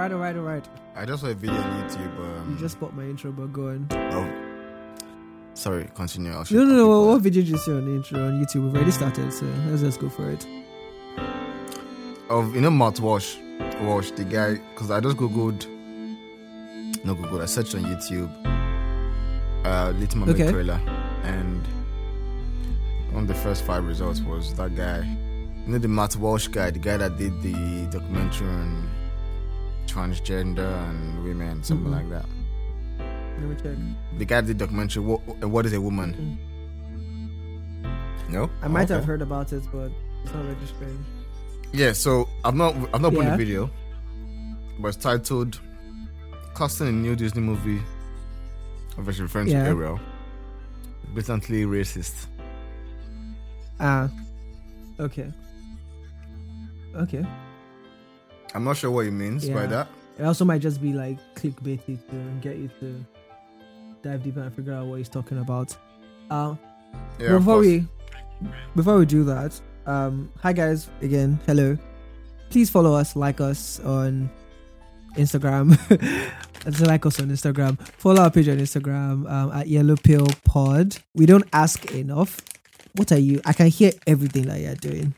alright, alright, alright. I just saw a video on YouTube. Um, You just spot my intro, but go on. oh, sorry, continue. I'll No, no, no. What, what video did you see on the intro on YouTube? We've already started, so let's just go for it. Of you know mouthwash, wash the guy because I just googled. No Google. I searched on YouTube. Uh, Little Mermaid Okay. trailer, and one of the first five results was that guy. You know the Matt Walsh guy, the guy that did the documentary on transgender and women, something Mhm. like that. Let me check. The guy did documentary. What, what is a woman? No, I might Oh, have heard about it, but it's not registering. Yeah, so I've not I've not put Yeah. the video, but it's titled "Casting a New Disney Movie," obviously referring Yeah. to Ariel, blatantly racist. Ah, okay, okay. I'm not sure what he means by that. It also might just be like clickbaity to get you to dive deeper and figure out what he's talking about. Uh, Yeah, before we before we do that, um, hi guys again. Hello. Please follow us, like us on Instagram. Just like us on Instagram. Follow our page on Instagram um, at Yellow Pill Pod. We don't ask enough. What are you? I can hear everything that you're doing.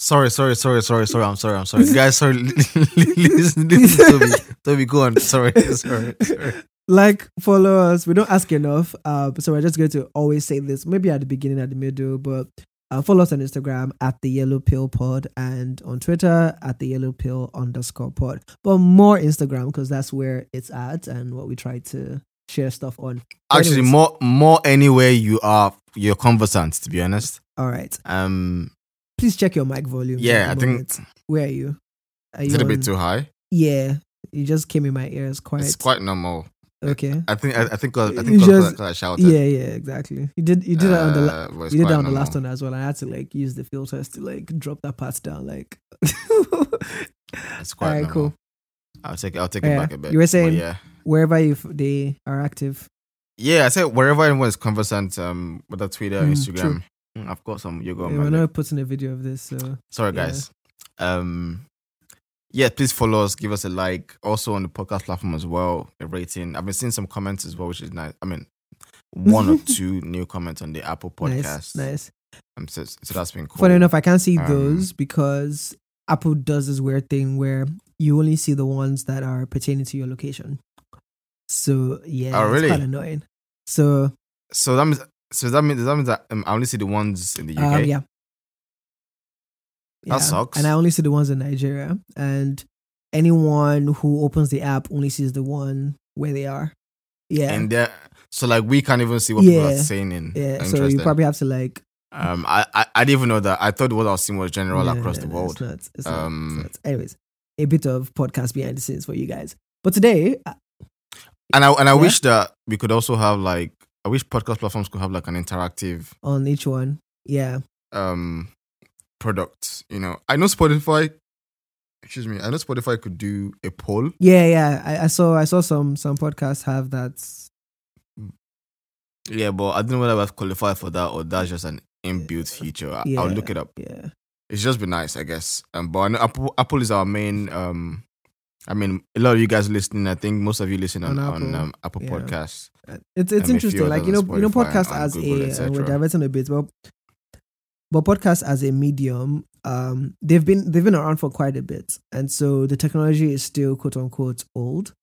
Sorry, sorry, sorry, sorry, sorry. I'm sorry, I'm sorry, guys. Sorry, listen, listen, to Tobi. Tobi, go on. Sorry, sorry, sorry. like follow us we don't ask enough uh, so we're just going to always say this maybe at the beginning at the middle but uh, follow us on instagram at the yellow pill pod and on twitter at the yellow pill underscore pod but more instagram because that's where it's at and what we try to share stuff on Actually, Anyways. more, more anywhere you are, you're conversant. To be honest, all right um, please check your mic volume yeah, I think where are you are you a little bit too high. yeah you just came in my ears quite It's quite normal. okay I think, I, I think, I You think, 'cause- just- I shouted. yeah yeah exactly you did you did that on the la- Uh, you did that on the last one as well. I had to like use the filters to like drop that part down. Like, It's quite Alright, normal. cool. I'll take it. I'll take it back a bit. You were But saying- yeah, wherever you f- they are active. yeah. I said wherever anyone is conversant, um, whether Twitter, Mm, Instagram. Mm, I've got some yoga on Yeah, my we're not putting a video of this, so Sorry, yeah. guys. Um, yeah, please follow us. Give us a like. Also on the podcast platform as well. A rating. I've been seeing some comments as well, which is nice. I mean, one or two new comments on the Apple nice, podcast. nice. Um, so, so that's been cool. Funny enough, I can't see Um, those because Apple does this weird thing where you only see the ones that are pertaining to your location. So yeah, Oh, really? it's quite annoying. So So that means. So that means that means that um, I only see the ones in the UK. um, yeah. That sucks. And I only see the ones in Nigeria. And anyone who opens the app only sees the one where they are. Yeah. And there, so like we can't even see what people are saying in. yeah. So you probably have to like Um, I, I I didn't even know that. I thought what I was seeing was general No, across no, the no, world. It's not, it's not, Um, it's not. Anyways, a bit of podcast behind the scenes for you guys. But today, uh, And I and I Yeah. wish that we could also have like I wish podcast platforms could have like an interactive on each one, yeah, um product. You know, I know Spotify. Excuse me. I know Spotify could do a poll. yeah, yeah. I, I saw, I saw some some podcasts have that. Yeah, but I don't know whether I've qualified for that or that's just an inbuilt feature. I, Yeah. I'll look it up. Yeah, It's just be nice, I guess. Um, but I know Apple Apple is our main. Um, I mean, a lot of you guys listening. I think most of you listen on On on, Apple, um, Apple yeah. Podcasts. Uh, it's it's interesting. Like you know, others you know, on podcast as Google, a we're diverting a bit, but but podcast as a medium, um, they've been they've been around for quite a bit, and so the technology is still quote unquote old,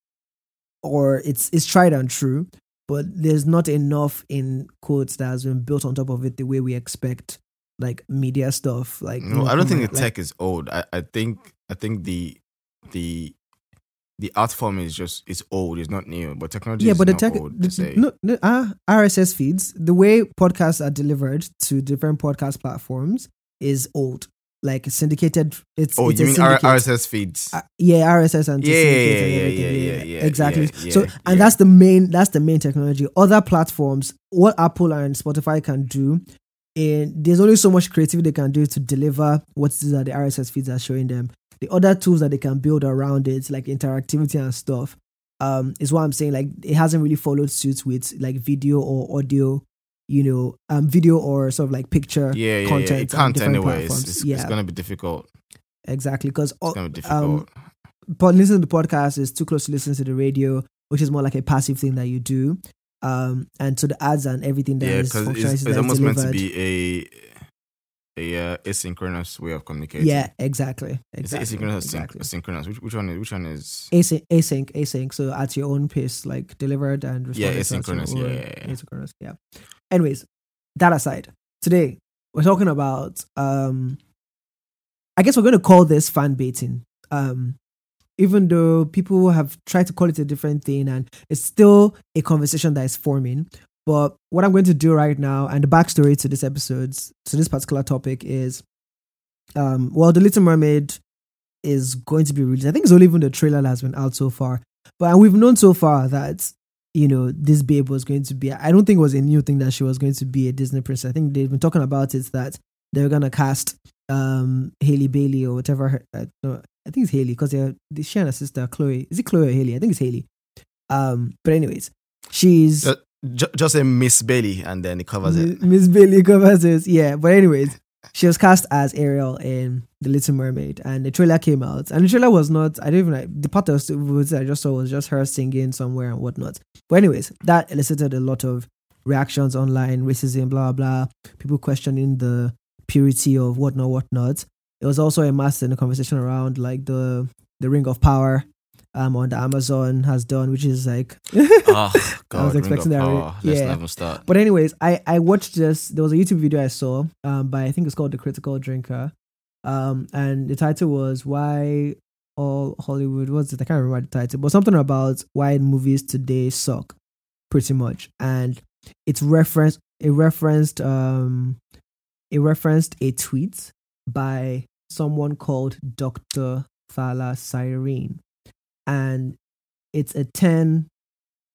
or it's it's tried and true, but there's not enough in quotes that has been built on top of it the way we expect like media stuff. Like No, I don't think the like- tech is old. I, I think I think the the the art form is just it's old. It's not new, but technology yeah, is but the tech, old the- say. no, no, uh, RSS feeds, the way podcasts are delivered to different podcast platforms is old. Like syndicated, it's oh, it's you mean syndicate. RSS feeds? Uh, yeah, RSS and Yeah, yeah, and yeah, yeah, yeah, yeah, exactly. so, and that's the main that's the main technology. Other platforms, what Apple and Spotify can do, and there's only so much creativity they can do to deliver what these are the RSS feeds are showing them. The other tools that they can build around it, like interactivity and stuff, um, is what I'm saying. Like it hasn't really followed suit with like video or audio, you know, um, video or sort of like picture. yeah, yeah, yeah. content It can't different anyways. It's, it's yeah, gonna be difficult. exactly. Because It's gonna be difficult. but listening to the podcast is too close to listening to the radio, which is more like a passive thing that you do. Um, and so the ads and everything that Yeah, is because it's, it's almost meant to be a a uh, asynchronous way of communicating. Yeah, exactly. Exactly. asynchronous, exactly. syn- synchronous. Which, which one is which one is? Async, async, async. So at your own pace, like delivered and Yeah, responded your asynchronous, yeah, yeah, yeah. asynchronous. Yeah. Anyways, that aside, today we're talking about. um I guess we're going to call this fan baiting. Um, even though people have tried to call it a different thing, and it's still a conversation that is forming. But what I'm going to do right now, and the backstory to this episode, to this particular topic, is, um, well, the Little Mermaid is going to be released. I think it's only even the trailer that has been out so far. But and we've known so far that you know this babe was going to be. I don't think it was a new thing that she was going to be a Disney princess. I think they've been talking about it that they were gonna cast um Halle Bailey or whatever. Her, uh, I think it's Halle because they're they- she and her sister Chloe. Is it Chloe or Halle? I think it's Halle. Um, but anyways, she's Ju- ju- just say Miss Bailey, and then it covers it. Miss Bailey covers it. Yeah, but anyways, she was cast as Ariel in The Little Mermaid, and the trailer came out, and the trailer was not. I don't even like the part of it I just saw was just her singing somewhere and whatnot. But anyways, that elicited a lot of reactions online, racism, blah blah. People questioning the purity of whatnot, whatnot. It was also a mass in the conversation around like the the Ring of Power. Um, on the Amazon has done, which is like oh God! was expecting that, Power. Let's yeah. start. But anyways, I I watched this. There was a YouTube video I saw um by I think it's called The Critical Drinker, um and the title was why all Hollywood was it I can't remember the title, but something about why movies today suck, pretty much. And it's referenced it referenced um it referenced a tweet by someone called Dr. Thala Cyrene, and it's a ten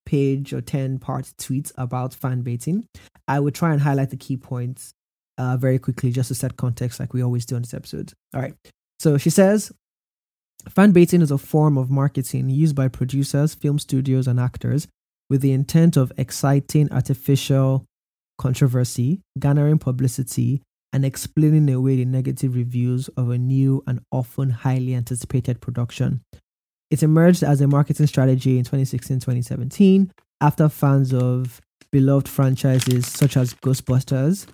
page or 10 part tweet about fan baiting. I will try and highlight the key points uh, very quickly just to set context, like we always do on this episode. All right. So she says fan baiting is a form of marketing used by producers, film studios, and actors with the intent of exciting artificial controversy, garnering publicity, and explaining away the negative reviews of a new and often highly anticipated production. It emerged as a marketing strategy in 2016 2017 after fans of beloved franchises such as Ghostbusters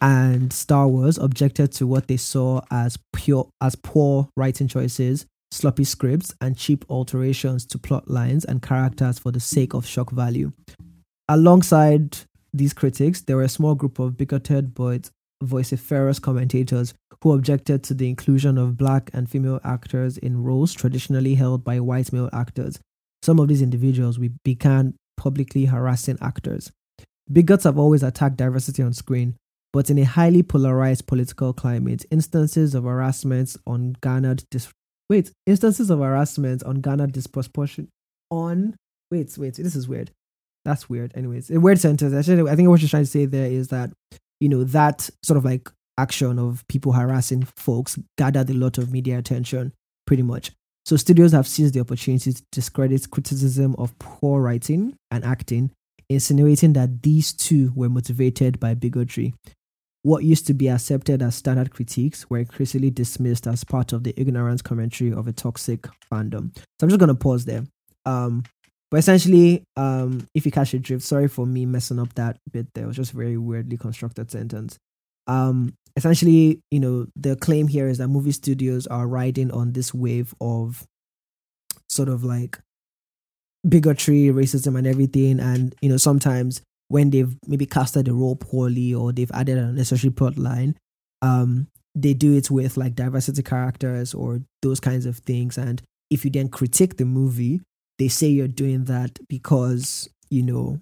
and Star Wars objected to what they saw as pure as poor writing choices, sloppy scripts, and cheap alterations to plot lines and characters for the sake of shock value. Alongside these critics, there were a small group of bigoted but vociferous commentators who objected to the inclusion of black and female actors in roles traditionally held by white male actors. Some of these individuals began publicly harassing actors. Bigots have always attacked diversity on screen, but in a highly polarized political climate, instances of harassment on garnered dis- wait, instances of harassment on garnered disproportion on wait, wait, this is weird. That's weird. Anyways, a weird sentence. Actually, I think what she's trying to say there is that you know that sort of like action of people harassing folks gathered a lot of media attention, pretty much. So studios have seized the opportunity to discredit criticism of poor writing and acting, insinuating that these two were motivated by bigotry. What used to be accepted as standard critiques were increasingly dismissed as part of the ignorant commentary of a toxic fandom. So I'm just gonna pause there. Um, but essentially, um, if you catch a drift, sorry for me messing up that bit there. It was just a very weirdly constructed sentence. Um, essentially, you know, the claim here is that movie studios are riding on this wave of sort of like bigotry, racism, and everything. And, you know, sometimes when they've maybe casted a role poorly or they've added an unnecessary plot line, um, they do it with like diversity characters or those kinds of things. And if you then critique the movie, they say you're doing that because, you know,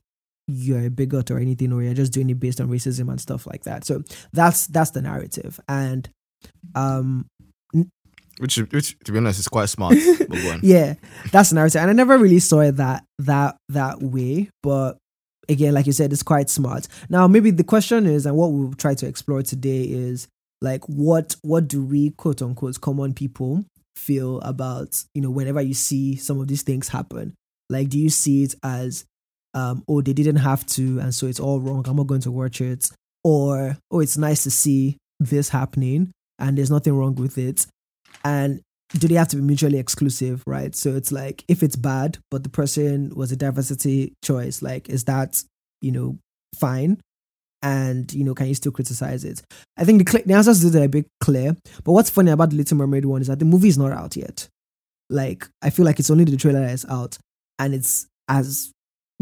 you're a bigot or anything, or you're just doing it based on racism and stuff like that. So that's that's the narrative. And um Which, which, to be honest, is quite smart. but go on. yeah, that's the narrative. And I never really saw it that that that way. But again, like you said, it's quite smart. Now maybe the question is, and what we'll try to explore today is like what what do we quote unquote common people feel about, you know, whenever you see some of these things happen? Like do you see it as um, oh, they didn't have to, and so it's all wrong. I'm not going to watch it. Or, oh, it's nice to see this happening, and there's nothing wrong with it. And do they have to be mutually exclusive, right? So it's like if it's bad, but the person was a diversity choice, like is that you know fine? And you know, can you still criticize it? I think the, cl- the answers to that are a bit clear. But what's funny about the Little Mermaid one is that the movie is not out yet. Like I feel like it's only the trailer that is out, and it's as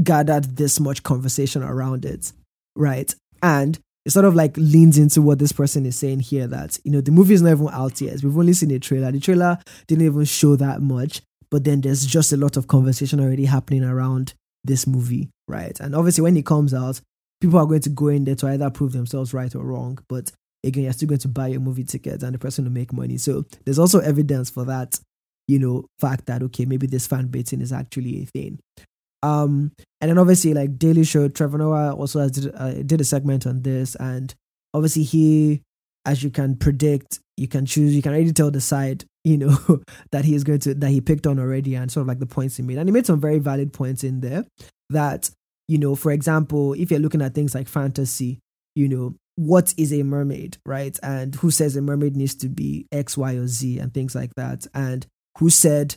gathered this much conversation around it, right? And it sort of like leans into what this person is saying here that you know the movie is not even out yet. We've only seen the trailer. The trailer didn't even show that much, but then there's just a lot of conversation already happening around this movie, right? And obviously, when it comes out, people are going to go in there to either prove themselves right or wrong. But again, you're still going to buy your movie ticket and the person will make money. So there's also evidence for that, you know, fact that okay, maybe this fan baiting is actually a thing. Um, and then obviously like Daily Show, Trevor Noah also has did, uh, did a segment on this, and obviously he, as you can predict, you can choose, you can already tell the side, you know, that he is going to that he picked on already, and sort of like the points he made, and he made some very valid points in there. That you know, for example, if you're looking at things like fantasy, you know, what is a mermaid, right? And who says a mermaid needs to be X, Y, or Z, and things like that, and who said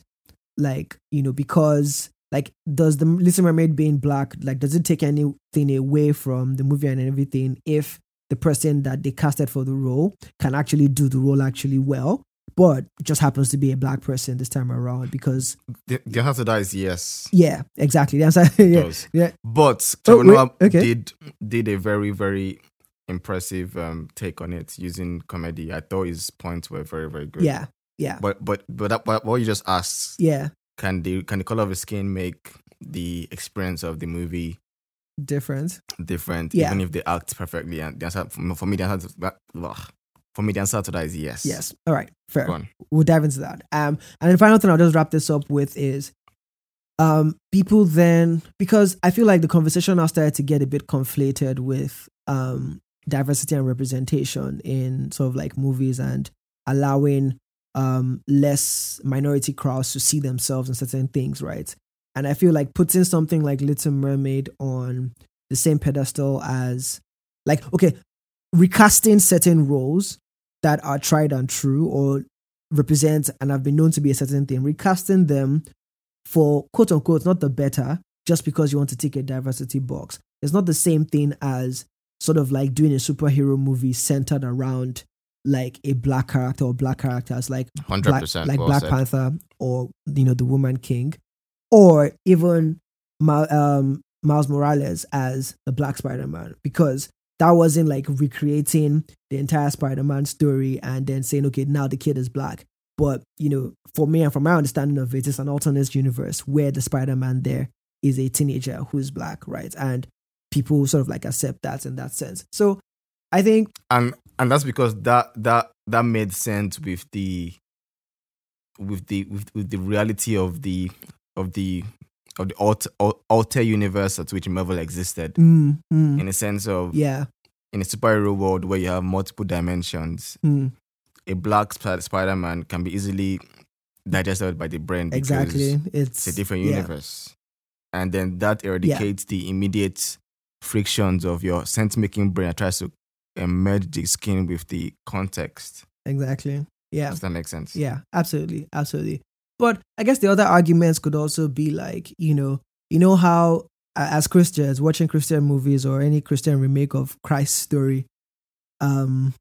like you know because like does the little mermaid being black like does it take anything away from the movie and everything if the person that they casted for the role can actually do the role actually well but just happens to be a black person this time around because The, the answer to that is yes. yeah exactly the answer yeah, does. yeah But Oh, wait, Noah okay. did did a very very impressive um, take on it using comedy. I thought his points were very very good. yeah yeah But but but, that, but what you just asked yeah can the can the color of his skin make the experience of the movie different different Yeah. even if they act perfectly? And the answer for me the answer to that, ugh. For me the answer to that is yes. yes all right fair we'll dive into that. Um, and the final thing I'll just wrap this up with is, um, people then because I feel like the conversation now started to get a bit conflated with um diversity and representation in sort of like movies and allowing um less minority crowds to see themselves in certain things, right? And I feel like putting something like Little Mermaid on the same pedestal as like okay, recasting certain roles that are tried and true or represent and have been known to be a certain thing, recasting them for quote unquote not the better just because you want to tick a diversity box. It's not the same thing as sort of like doing a superhero movie centered around like a black character or black characters like Hundred Black, percent. like well Black said. Panther or you know the Woman King, or even um, Miles Morales as the Black Spider Man because that wasn't like recreating the entire Spider Man story and then saying okay now the kid is black. But you know, for me and from my understanding of it, it's an alternate universe where the Spider Man there is a teenager who's black, right? And people sort of like accept that in that sense. So I think and and that's because that that that made sense with the with the with, with the reality of the of the of the alter, alter universe at which Marvel existed mm, mm, in a sense of yeah, in a superhero world where you have multiple dimensions mm, a black Sp- Spider-Man can be easily digested by the brain exactly. it's a different yeah. universe and then that eradicates the immediate frictions of your sense-making brain that tries to merge the skin with the context Exactly. Yeah. Does that make sense? Yeah, absolutely, absolutely. But I guess the other arguments could also be like, you know, you know how as Christians watching Christian movies or any Christian remake of Christ's story, um,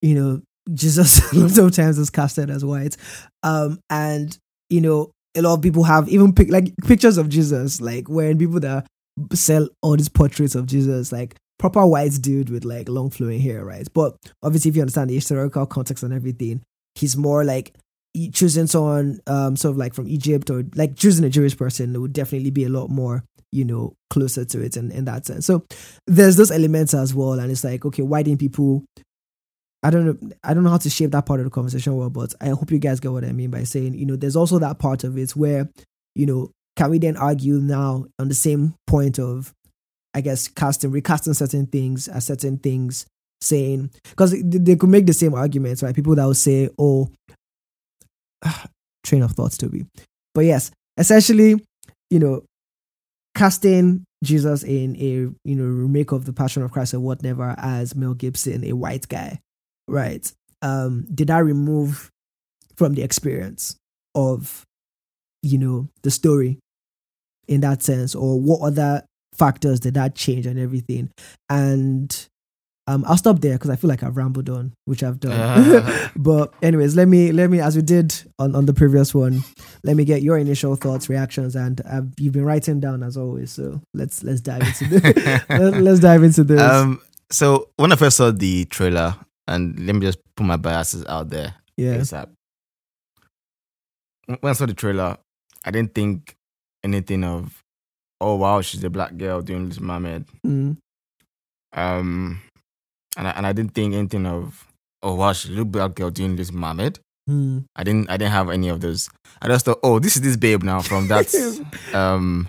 you know, Jesus sometimes is casted as white, um, and you know, a lot of people have even pic- like pictures of Jesus, like when people that sell all these portraits of Jesus, like proper white dude with like long flowing hair, right? But obviously, if you understand the historical context and everything, he's more like choosing someone um sort of like from Egypt or like choosing a Jewish person it would definitely be a lot more you know closer to it in, in that sense. So there's those elements as well, and it's like okay, why didn't people? I don't know. I don't know how to shape that part of the conversation well, but I hope you guys get what I mean by saying you know there's also that part of it where you know can we then argue now on the same point of I guess casting recasting certain things as certain things saying because they, they could make the same arguments, right? People that will say, "Oh, train of thoughts, Tobi," but yes, essentially, you know, casting Jesus in a you know remake of the Passion of Christ or whatever as Mel Gibson, a white guy, right? Um, did that remove from the experience of, you know, the story in that sense, or what other factors did that change and everything. And um, I'll stop there because I feel like I've rambled on, which I've done. but anyways, let me let me as we did on, on the previous one, let me get your initial thoughts, reactions, and uh, you've been writing down as always. So let's let's dive into this. let's dive into this. Um, so when I first saw the trailer, and let me just put my biases out there. yeah, ASAP. When I saw the trailer, I didn't think anything of, oh wow, she's a black girl doing this mermaid. mm, Um, and I, and I didn't think anything of, oh wow, little black girl doing this mermaid. mm, I didn't I didn't have any of those. I just thought, oh, this is this babe now from that um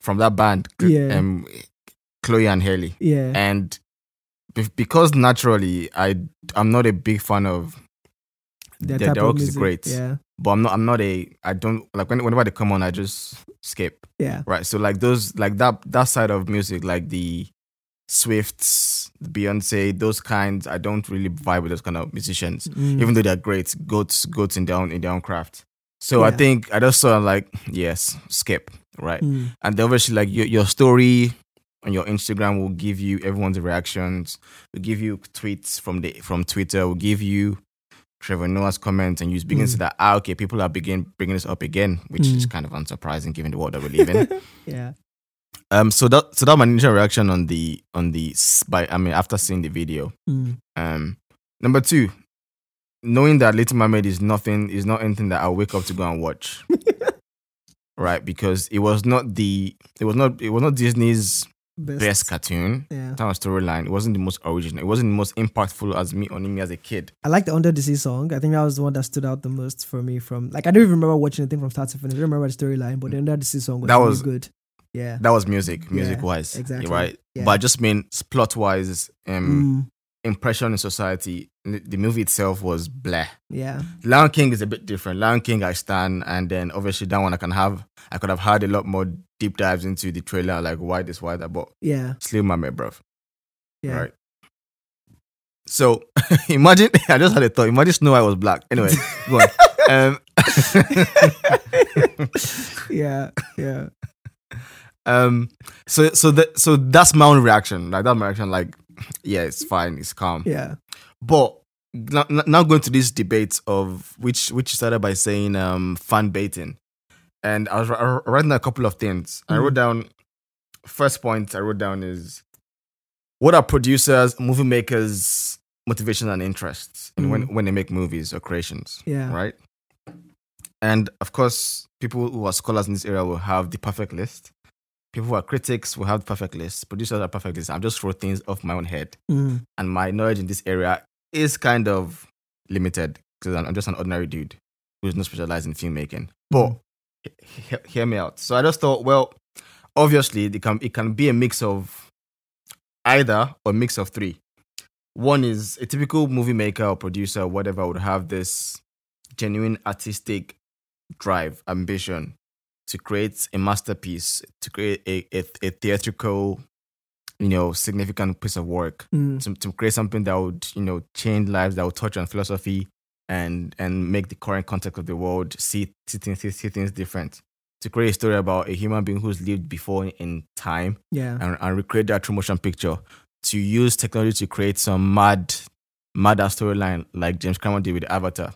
from that band, Yeah. um, Chloe and Halle. yeah, And be- because naturally I I'm not a big fan of That their, their work is great, Yeah, but I'm not I'm not a I don't like when, whenever they come on I just skip yeah, right. So like those like that that side of music like the Swifts, Beyonce, those kinds I don't really vibe with those kind of musicians mm, even though they're great goats goats in their own in their own craft. So i think i just saw like yes skip right? Mm, and obviously like your, your story on your instagram will give you everyone's reactions will give you tweets from the from twitter will give you trevor noah's comments and you begin to Mm. see that ah, okay people are begin bringing this up again which is Mm. kind of unsurprising given the world that we live in. Yeah, um so that so that my initial reaction on the on the by i mean after seeing the video mm, um, number two, knowing that Little Mermaid is nothing is not anything that I'll wake up to go and watch. right, because it was not the it was not it was not Disney's best, best cartoon. Yeah, Kind of storyline. It wasn't the most original. It wasn't the most impactful as me on me as a kid. I like the Under the Sea song. I think that was the one that stood out the most for me. From like, I don't even remember watching anything from start to finish. I don't remember the storyline, but the Under the Sea song was That really was- good. Yeah, That was music, music wise, exactly. right? Yeah. But I just mean plot wise, um, Mm, impression in society. The movie itself was blah. yeah, Lion King is a bit different. Lion King I stand, and then obviously that one I can have. I could have had a lot more deep dives into the trailer, like why this, why that, but yeah, Slave Mermaid, bruv. yeah. Right. So imagine, I just had a thought. Imagine Snow White was black. Anyway, go on. Um, yeah, yeah. Um, so so that so that's my own reaction. Like that my reaction. Like, yeah, it's fine, it's calm. Yeah. But now, now going to this debate of which which started by saying um fan baiting, and I was I was writing a couple of things. I Mm. wrote down first point. I wrote down is what are producers, movie makers' motivation and interests in when Mm. when they make movies or creations, Yeah. right? And of course, people who are scholars in this area will have the perfect list. People who are critics will have perfect list. Producers are perfect list. I'm just wrote things off my own head Mm, and my knowledge in this area is kind of limited because I'm just an ordinary dude who's not specialized in filmmaking. But he- he- hear me out. So I just thought, well, obviously it can it can be a mix of either or a mix of three. One is a typical movie maker or producer or whatever would have this genuine artistic drive, ambition to create a masterpiece, to create a, a, a theatrical, you know, significant piece of work mm, to, to create something that would you know change lives that would touch on philosophy and and make the current context of the world see, see things see, see things different. To create a story about a human being who's lived before in time yeah. and, and recreate that through motion picture to use technology to create some mad mad storyline like James Cameron did with Avatar.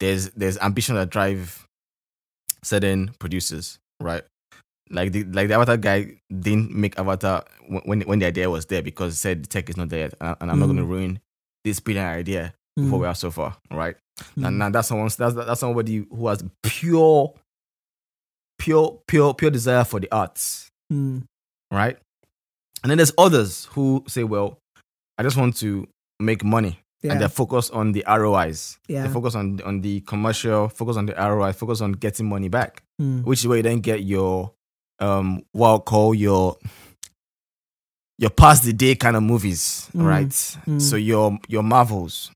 There's there's ambition that drive certain producers right like the like the Avatar guy didn't make Avatar when when, the idea was there because he said the tech is not there yet, and, and I'm not going to Mm. ruin this brilliant idea for where we are so far, right? And now that's someone that's that's somebody who has pure, pure, pure, pure desire for the arts, Mm, right? And then there's others who say, well, I just want to make money, yeah. and they're focused on the ROIs. yeah. They focus on on the commercial, focus on the ROI, focus on getting money back Mm, which is where you then get your um what I'll call your your past the day kind of movies, Mm, right? mm. So your your Marvels.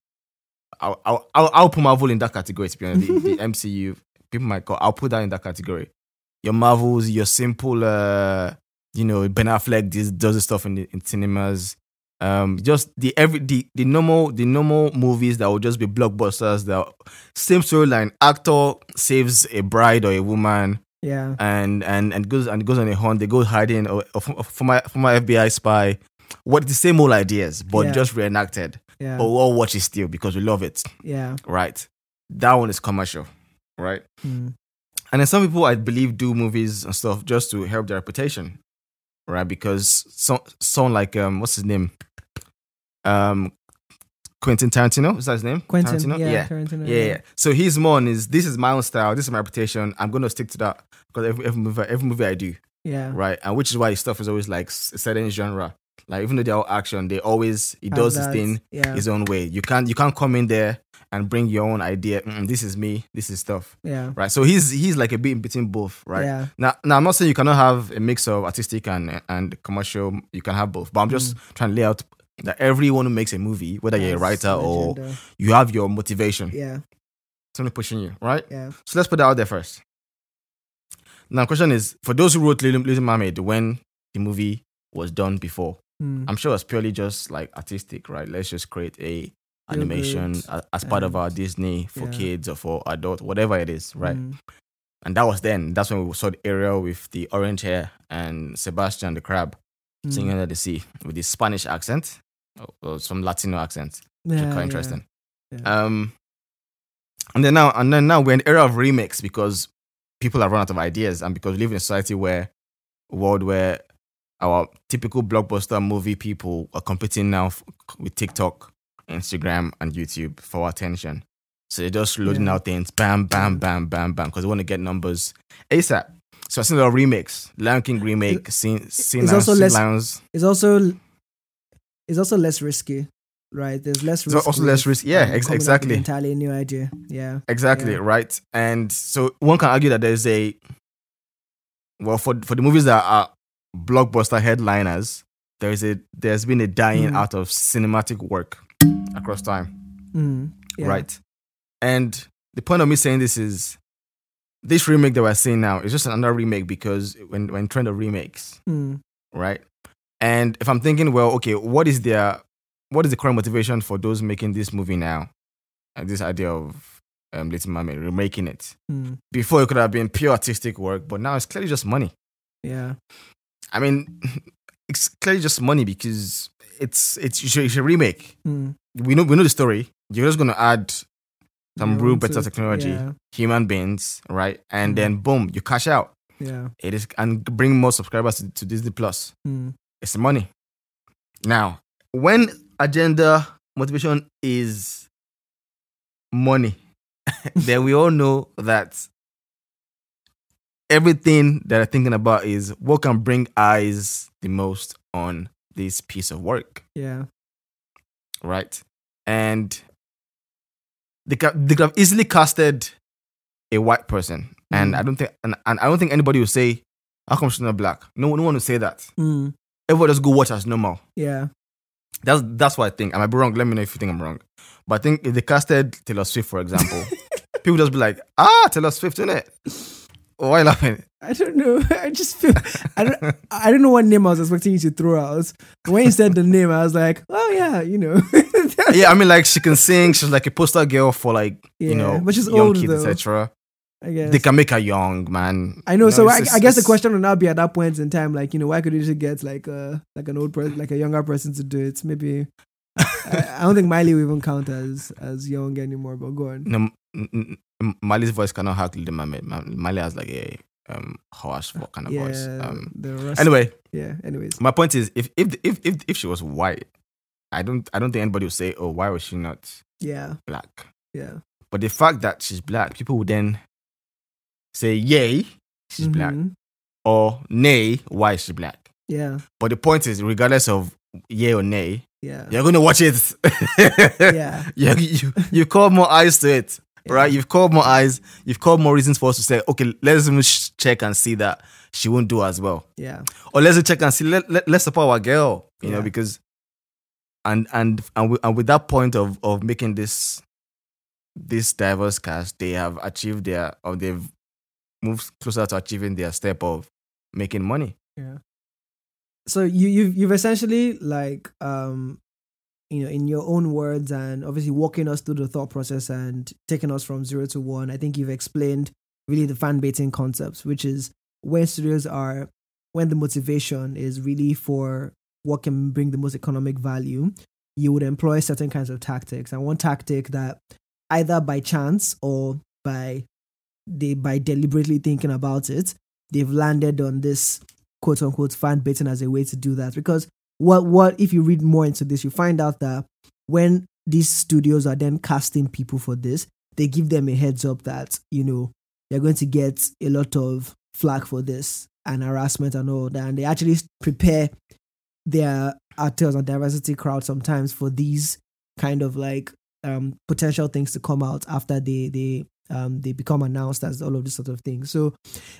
I'll, I'll I'll put Marvel in that category. To be honest, the, the MCU people might call. I'll put that in that category. Your Marvels, your simple, uh, you know, Ben Affleck does does this stuff in the, in cinemas. Um, just the every the, the normal the normal movies that will just be blockbusters. That same storyline. Actor saves a bride or a woman, Yeah. and and and goes and goes on a hunt. They go hiding or, or for, my for my FBI spy. What the same old ideas, but Yeah. just reenacted. Yeah. But we'll all watch it still because we love it, Yeah. right? That one is commercial, right? Mm. And then some people, I believe, do movies and stuff just to help their reputation, right? Because so, someone like um, what's his name, um, Quentin Tarantino is that his name? Quentin. Tarantino? Yeah. yeah. Tarantino, Yeah, yeah. So his more is this is my own style. This is my reputation. I'm gonna stick to that because every every movie, every movie I do, Yeah. right? And which is why his stuff is always like s- certain genre. Like even though they're all action, they always he does his thing Yeah. his own way. You can't you can't come in there and bring your own idea. "Mm, this is me. This is stuff, Yeah. right? So he's he's like a bit in between both, right? Yeah. Now, now I'm not saying you cannot have a mix of artistic and and commercial. You can have both, but I'm just trying to lay out that everyone who makes a movie, whether you're a writer or agenda. you have your motivation, Yeah. something pushing you, right? Yeah. So let's put that out there first. Now, question is for those who wrote Little, Little Mermaid when the movie was done before, Mm. I'm sure it's purely just like artistic, right? Let's just create a animation a- as part of our Disney for yeah. kids or for adults, whatever it is, right? Mm. And that was then. That's when we saw the Ariel with the orange hair and Sebastian the crab Mm. singing under the sea with the Spanish accent or, or some Latino accent, which Yeah, is quite yeah. interesting. Yeah. Um, and then now, and then now we're in the era of remix because people have run out of ideas, and because we live in a society where, a world where our typical blockbuster movie people are competing now f- with TikTok, Instagram, and YouTube for attention. So they're just loading Yeah. out things, bam, bam, bam, bam, bam, because they want to get numbers ASAP. So I've seen a lot of remakes, Lion King remake, seen, seen it's Lions, also less- Lions. It's also it's also less risky, right? There's less risk. also less risk. Yeah, um, ex- exactly. entirely new idea. Yeah. Exactly, Yeah. right? And so one can argue that there's a well for for the movies that are blockbuster headliners, there is a there's been a dying Mm. out of cinematic work across time, Mm. yeah. right? And the point of me saying this is this remake that we're seeing now is just another remake because when when trend of remakes, Mm. right? And if I'm thinking, well, okay, what is their what is the current motivation for those making this movie now? And this idea of um, Little Mermaid remaking it. Mm. Before it could have been pure artistic work, but now it's clearly just money. Yeah. I mean, it's clearly just money because it's it's it's a, it's a remake. Mm. We know we know the story. You're just gonna add some real better technology, Yeah. human beings, right? And Mm. then boom, you cash out. Yeah. It is and bring more subscribers to, to Disney Plus. Mm. It's money. Now, when agenda motivation is money, then we all know that everything that I'm thinking about is what can bring eyes the most on this piece of work, Yeah. right? And they could, they could have easily casted a white person, and Mm. I don't think, and, and I don't think anybody will say, "How come she's not black?" No, no one will say that. Mm. Everyone just go watch as normal. Yeah. That's that's what I think. I might be wrong. Let me know if you think I'm wrong. But I think if they casted Taylor Swift, for example, people just be like, "Ah, Taylor Swift, in it." Why laughing? I don't know. I just feel I don't I don't know what name I was expecting you to throw out. When you said the name, I was like, oh yeah, you know. yeah, I mean, like she can sing. She's like a poster girl for like you know, but she's young old, kids, etc. I guess. They can make her young, man. I know. You so I, I guess the question will now be at that point in time, like you know, why could you just get like a like an old person, like a younger person to do it? Maybe I, I don't think Miley will even count as as young anymore. But go on. No, m- m- Miley's voice cannot hack Little Mermaid. Ma- Miley has like a um harsh kind of yeah. voice. Um, rest, anyway, Yeah. Anyways. my point is, if if if if if she was white, I don't I don't think anybody would say, "Oh, why was she not Yeah. black?" Yeah. But the fact that she's black, people would then say, "Yay, she's black," Mhm. or "Nay, why is she black?" Yeah. But the point is, regardless of yay or nay, Yeah. you're gonna watch it. Yeah. you, you you've called more eyes to it, right? You've called more eyes. You've called more reasons for us to say, okay, let's even check and see that she won't do as well, Yeah. or let's check and see. Let, let let's support our girl, you know, because and and and with, and with that point of of making this this diverse cast, they have achieved their or they've moved closer to achieving their step of making money. Yeah. so you you've you've essentially like um you know in your own words and obviously walking us through the thought process and taking us from zero to one. I think you've explained really the fan baiting concepts, which is when studios are when the motivation is really for what can bring the most economic value, you would employ certain kinds of tactics. And one tactic that either by chance or by they by deliberately thinking about it, they've landed on this quote unquote fan baiting as a way to do that. Because what what if you read more into this, you find out that when these studios are then casting people for this, they give them a heads up that, you know, they're going to get a lot of flack for this and harassment and all that. And they actually prepare their actors and diversity crowd sometimes for these kind of like um, potential things to come out after they they um, they become announced as all of this sort of thing. So,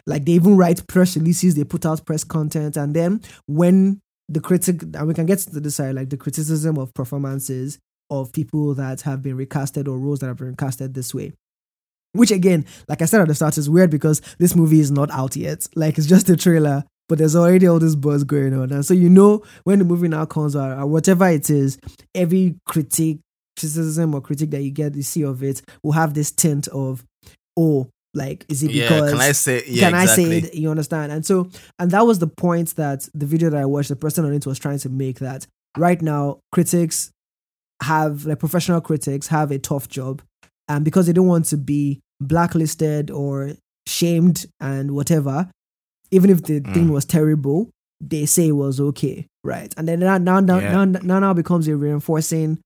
like they even write press releases, they put out press content, and then when the critic and we can get to the side like the criticism of performances of people that have been recasted or roles that have been recasted this way. Which again, like I said at the start, is weird because this movie is not out yet. Like it's just a trailer, but there's already all this buzz going on. And so you know when the movie now comes out or whatever it is, every critique, criticism or critique that you get, you see of it, will have this tint of, oh, like is it Yeah, because can I say? Yeah, can exactly. I say it? You understand? And so, and that was the point that the video that I watched, the person on it was trying to make that right now critics have like professional critics have a tough job, and because they don't want to be blacklisted or shamed and whatever, even if the mm. thing was terrible, they say it was okay, right? And then now now now Yeah. now, now, now becomes a reinforcing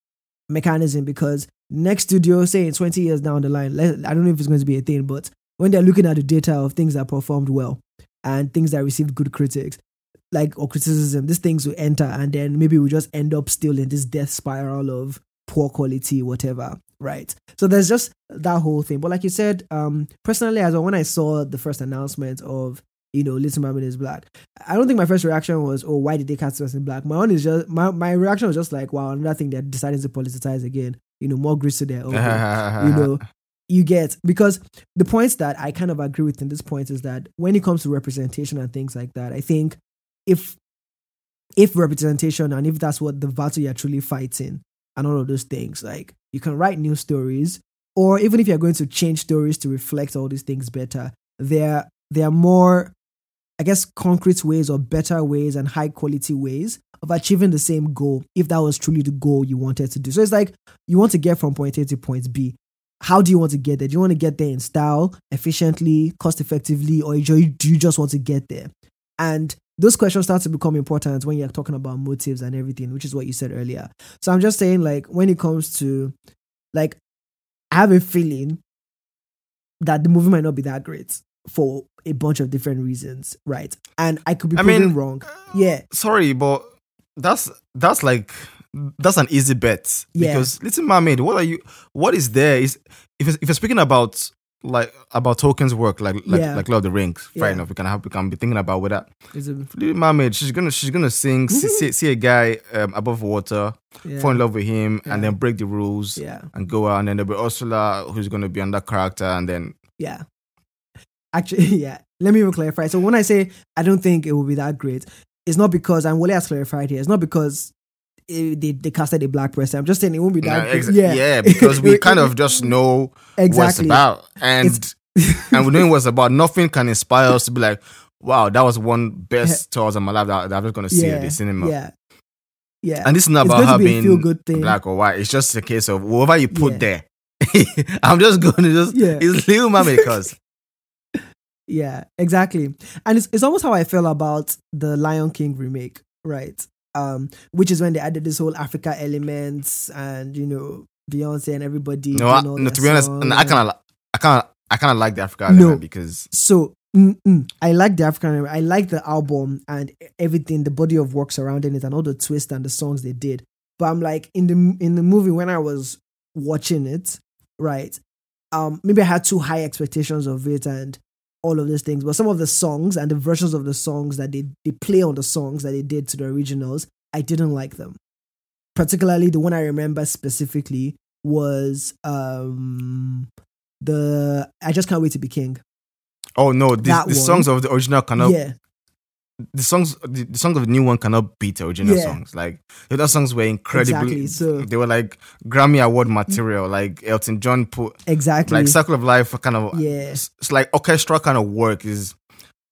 mechanism because next studio, say in 20 years down the line, I don't know if it's going to be a thing, but when they're looking at the data of things that performed well and things that received good critics, like or criticism, these things will enter and then maybe we just end up still in this death spiral of poor quality, whatever. Right. So there's just that whole thing. But like you said, um, personally, as well, when I saw the first announcement of you know, Little Mermaid is black. I don't think my first reaction was, oh, why did they cast us in black? My own is just my, my reaction was just like, wow, another thing they're deciding to politicize again. You know, more grease to their own. you know, you get because the points that I kind of agree with in this point is that when it comes to representation and things like that, I think if if representation and if that's what the battle you're truly fighting and all of those things, like you can write new stories, or even if you're going to change stories to reflect all these things better, there there are more I guess concrete ways or better ways and high quality ways of achieving the same goal if that was truly the goal you wanted to do. So it's like you want to get from point A to point B. How do you want to get there? Do you want to get there in style, efficiently, cost effectively, or do you just want to get there? And those questions start to become important when you're talking about motives and everything, which is what you said earlier. So I'm just saying, like, when it comes to, like, I have a feeling that the movie might not be that great for a bunch of different reasons, right? And I could be I proven mean, wrong. Yeah, Sorry, but that's that's like that's an easy bet Yeah. because Little Mermaid. What are you? What is there? Is if if you're speaking about like about Tolkien's work, like like Yeah. like Lord of the Rings, fair Yeah. enough. We can have we can be thinking about whether it's a, Little Mermaid. She's gonna she's gonna sing, see, see, see a guy um, above water, yeah, fall in love with him, and then break the rules yeah, and go out, and then there'll be Ursula who's gonna be on that character, and then yeah. Actually, yeah. Let me even clarify. So when I say I don't think it will be that great, it's not because and Wole has clarified here. It's not because it, they they casted a black person. I'm just saying it won't be that. Yeah, great. yeah, yeah, because we kind of just know what it's exactly. about, and and we know what it's about. Nothing can inspire us to be like, wow, that was one best tours of my life that, that I'm just gonna see at the cinema. Yeah, yeah. And this is not It's about her be being feel-good thing. black or white. It's just a case of whatever you put Yeah. there. I'm just going to just Yeah. it's Little Mermaid because Yeah, exactly. And it's, it's almost how I feel about the Lion King remake, right? Um, which is when they added this whole Africa elements and you know Beyonce and everybody. no, I, no to be honest, no, I kind of I kind of I kind of like the Africa No. element because So mm, mm, I like the African. I like the album and everything, the body of work surrounding it, and all the twists and the songs they did. But I'm like in the in the movie when I was watching it, right? Um, maybe I had too high expectations of it and all of these things. But some of the songs and the versions of the songs that they they play on the songs that they did to the originals, I didn't like them. Particularly the one I remember specifically was um the I just can't wait to be king. oh no, the, the songs of the original cannot yeah, the songs the, the songs of the new one cannot beat the original Yeah. songs. Like the other songs were incredibly Exactly, so- they were like Grammy Award material. Like Elton John put exactly. like Circle of Life kind of Yeah. it's, it's like orchestra kind of work is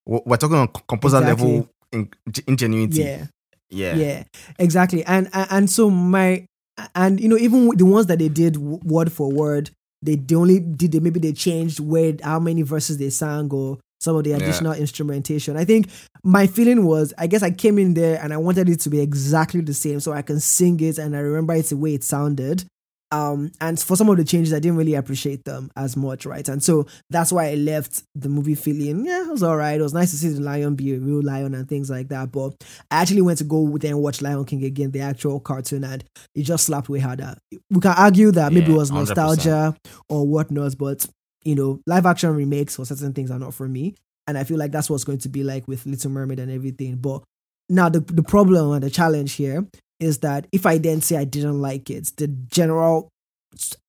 we're talking on composer Exactly. level in, ingenuity. yeah. Yeah. yeah exactly and and and so my and you know even the ones that they did word for word they, they only did they maybe they changed where how many verses they sang or some of the additional instrumentation. I think my feeling was i guess i came in there and i wanted it to be exactly the same so i can sing it and i remember it's the way it sounded. Um and for some of the changes i didn't really appreciate them as much right? And so that's why i left the movie feeling yeah it was all right it was nice to see the lion be a real lion and things like that. But I actually went to go then watch Lion King again, the actual cartoon, and it just slapped way harder. We can argue that maybe Yeah, it was 100%. nostalgia or whatnot, but you know, live action remakes for certain things are not for me. And I feel like that's what's going to be like with Little Mermaid and everything. But now the the problem and the challenge here is that if I then say I didn't like it, the general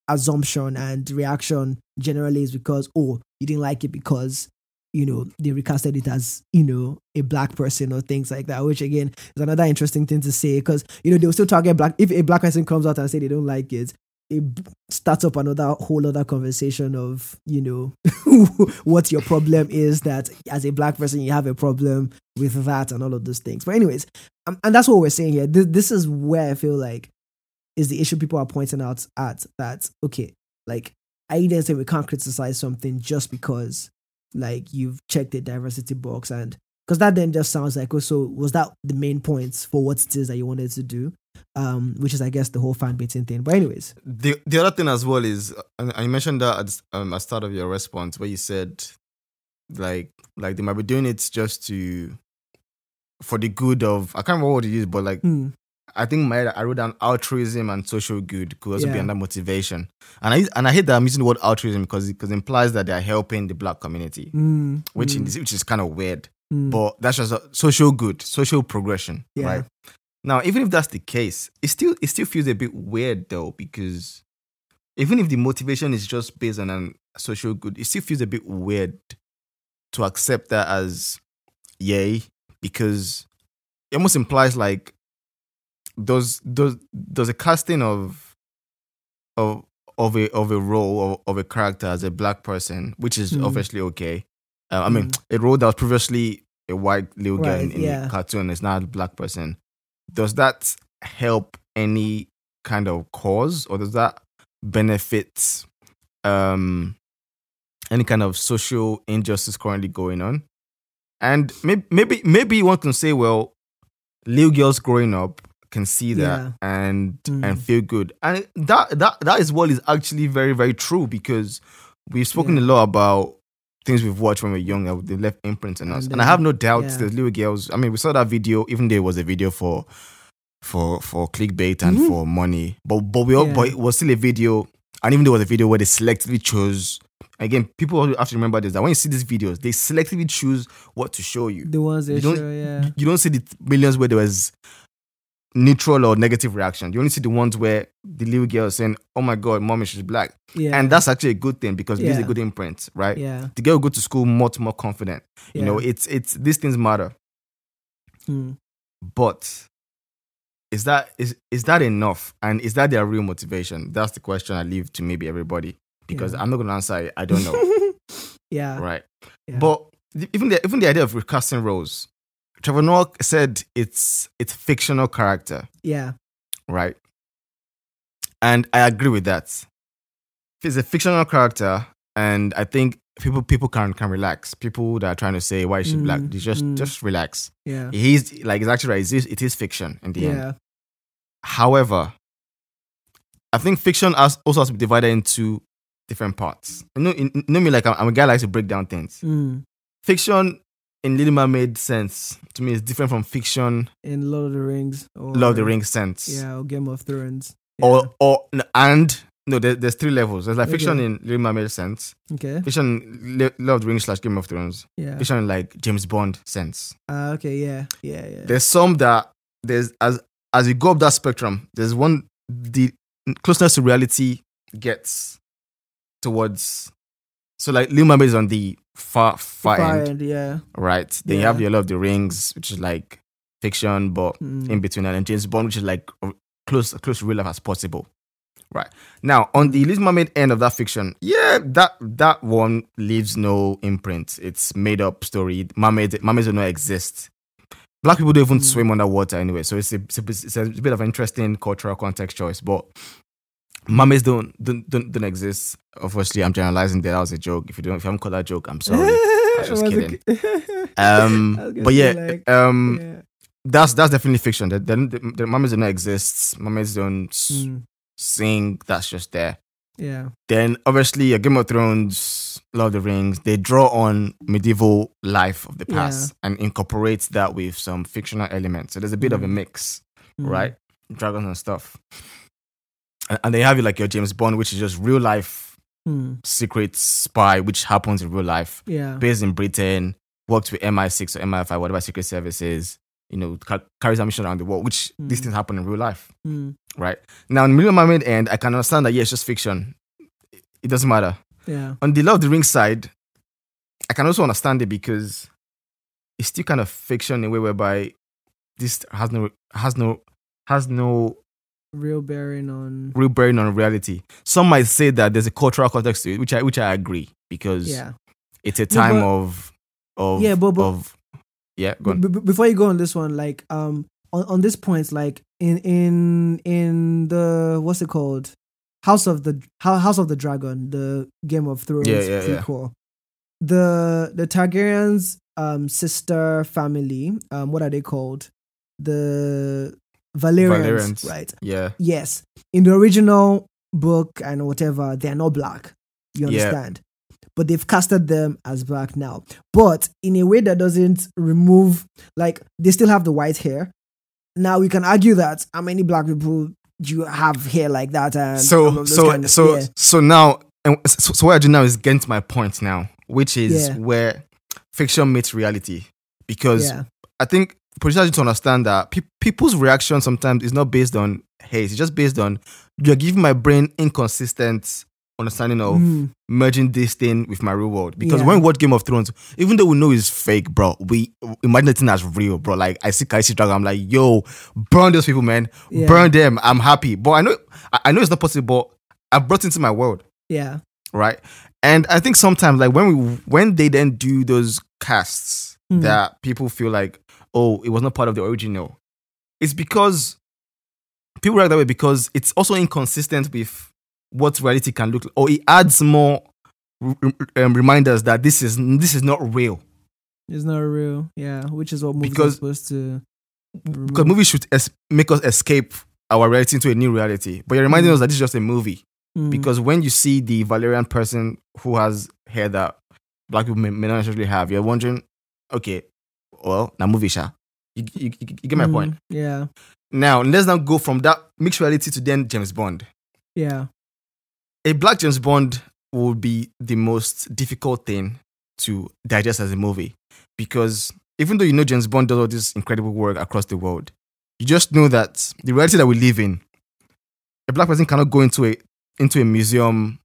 assumption and reaction generally is because oh you didn't like it because you know they recasted it as you know a black person or things like that which again is another interesting thing to say because you know they'll still target black if a black person comes out and say they don't like it it starts up another whole other conversation of you know what your problem is that as a black person you have a problem with that and all of those things. But anyways um, and that's what we're saying here. This, this is where i feel like is the issue people are pointing out at that okay like i didn't say we can't criticize something just because like you've checked the diversity box and because that then just sounds like oh so was that the main points for what it is that you wanted to do um which is i guess the whole fan baiting thing but anyways The the other thing as well is, and I mentioned that at um, at start of your response, where you said, like, like they might be doing it just to, for the good of. I can't remember what it is, but like, hmm, I think my I wrote down altruism and social good could also be under motivation, and I and I hate that I'm using the word altruism because because it implies that they are helping the black community, hmm, which hmm, is which is kind of weird. hmm. But that's just a social good, social progression, Yeah. right? Now, even if that's the case, it still it still feels a bit weird though because even if the motivation is just based on an social good, it still feels a bit weird to accept that as yay because it almost implies like does does does a casting of of of a of a role of, of a character as a black person, which is Mm. obviously okay. Uh, I mean, a role that was previously a white little guy in, in yeah. a cartoon is now a black person. Does that help any kind of cause, or does that benefit um any kind of social injustice currently going on? And maybe maybe maybe one can say, well, little girls growing up can see that Yeah. and Mm. and feel good, and that that that is what is actually very very true because we've spoken Yeah. a lot about things we've watched when we we're young they left imprints on us, And and I have no doubt yeah. the little girls. I mean, we saw that video, even though it was a video for for for clickbait and Mhm. for money, but but we all Yeah. but it was still a video, and even though it was a video where they selectively chose. Again, people have to remember this that when you see these videos, they selectively choose what to show you the ones they you don't- show yeah you don't see the millions where there was neutral or negative reaction. You only see the ones where the little girl is saying, "Oh my God, mommy, she's black," yeah and that's actually a good thing because it gives a good imprint, right? yeah The girl will go to school much more confident. You know, it's it's these things matter, Hmm. but is that is is that enough? And is that their real motivation? That's the question I leave to maybe everybody because Yeah. I'm not gonna answer it. I don't know, yeah right? yeah. But the- even the even the idea of recasting roles, Trevor Noah said it's it's fictional character. yeah right? And I agree with that. If it's a fictional character, and I think people people can can relax. People that are trying to say why is she black, Mm, they just mm. just relax. yeah He's like it's actually right. It is, it is fiction in the end. yeah However, I think fiction has, also has to be divided into different parts. You know, you know me like I'm, I'm a guy that likes to break down things. Mm. Fiction in Little Mermaid sense to me it's different from fiction in Lord of the Rings or Lord of the Rings sense. yeah or Game of Thrones yeah. or or and no, there, there's three levels. There's like fiction Okay. in Little Mermaid sense, okay fiction Le- Lord of the Rings slash Game of Thrones, yeah fiction in like James Bond sense. Ah, okay yeah yeah yeah There's some that there's as as you go up that spectrum, there's one the closeness to reality gets towards So like Little Mermaid is on the far far, Far end, end, yeah. right? Then you have Yeah. the Lord of the Rings, which is like fiction, but Mm. in between, that, and James Bond, which is like close close to real life as possible. Right now, on the Little Mermaid end of that fiction, yeah, that that one leaves no imprint. It's made up story. Mermaids, mermaids do not exist. Black people don't even Mm. swim underwater anyway, so it's a, it's a, it's a bit of an interesting cultural context choice. But mermaids don't don't don't, don't exist. Obviously, I'm generalizing there. That was a joke. If you don't, if you haven't caught that joke, I'm sorry. I was just kidding. Um, I was gonna but yeah, like, um, yeah. that's that's definitely fiction. The, the, the, the mermaids do not exist. Mermaids don't Mm, sing. That's just there. yeah. Then obviously, a Game of Thrones, Lord of the Rings, they draw on medieval life of the Yeah. past and incorporates that with some fictional elements. So there's a bit of a Mm. mix, Mm. right? Dragons and stuff. And, they have it like your James Bond, which is just real life Mm, secret spy, which happens in real life, yeah. based in Britain, works with MI6 or MI5, whatever secret services, you know, ca- carries a mission around the world, which these Mm. things happen in real life Mm, right? Now, in Million Mermaid End, I can understand that, yeah, it's just fiction. It doesn't matter. yeah. On the Lord of the Rings side, I can also understand it because it's still kind of fiction in a way whereby this has no, has no, has no Real bearing on. real bearing on reality. Some might say that there's a cultural context to it, which I, which I agree because Yeah. it's a No, time but- of, of, Yeah, but- but- of, yeah, go on. B- before you go on this one, like um on, on this point, like in in in the what's it called? House of the House of the Dragon, the Game of Thrones Yeah, yeah, yeah. prequel. The the Targaryens um sister family, um what are they called? The Velaryons, Velaryons. right? yeah, Yes. In the original book and whatever, they're not black. You Yeah. understand? But they've casted them as black now. But in a way that doesn't remove, like, they still have the white hair. Now we can argue that how many black people do you have hair like that? And so so kind of- so yeah. so now and so, so what I do now is getting to my point now, which is Yeah. where fiction meets reality. Because yeah. I think producers need to understand that pe- people's reaction sometimes is not based on hate, it's just based on you're giving my brain inconsistent understanding of Mm, merging this thing with my real world. Because Yeah. when we watch Game of Thrones, even though we know it's fake, bro, we imagine the thing as real, bro. Like I see Khaleesi Dragon, I'm like, yo, burn those people, man. Yeah. Burn them. I'm happy. But I know I know it's not possible. I brought it into my world, yeah. right? And I think sometimes like when we when they then do those casts Hmm. that people feel like, oh, it was not part of the original. It's because people react that way because it's also inconsistent with what reality can look like, or it adds more um, reminders that this is this is not real. It's not real. Yeah. Which is what movies Because- are supposed to. Because movies should es- make us escape our reality into a new reality. But you're reminding Mm. us that this is just a movie. Mm, Because when you see the Velaryon person who has hair that black people may, may not necessarily have, you're wondering, okay, well, na movie sha. You, you, you, you get my mm, point. Yeah. Now let's now go from that mixed reality to then James Bond. Yeah. A black James Bond would be the most difficult thing to digest as a movie because even though you know James Bond does all this incredible work across the world, you just know that the reality that we live in, a black person cannot go into a into a museum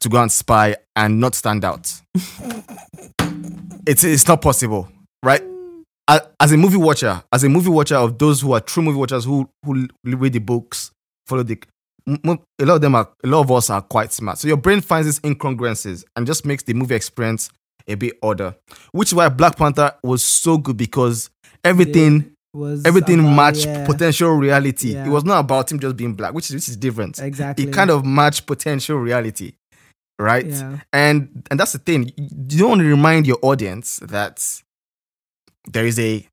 to go and spy and not stand out. it's it's not possible, right? As a movie watcher, as a movie watcher of those who are true movie watchers who who read the books, follow the a lot of them are a lot of us are quite smart. So your brain finds these incongruences and just makes the movie experience a bit odder. Which is why Black Panther was so good because everything Was everything about- matched yeah, potential reality. Yeah. It was not about him just being black, which is which is different. Exactly. It kind of matched potential reality. Right? Yeah. And and that's the thing. You don't want to remind your audience that there is a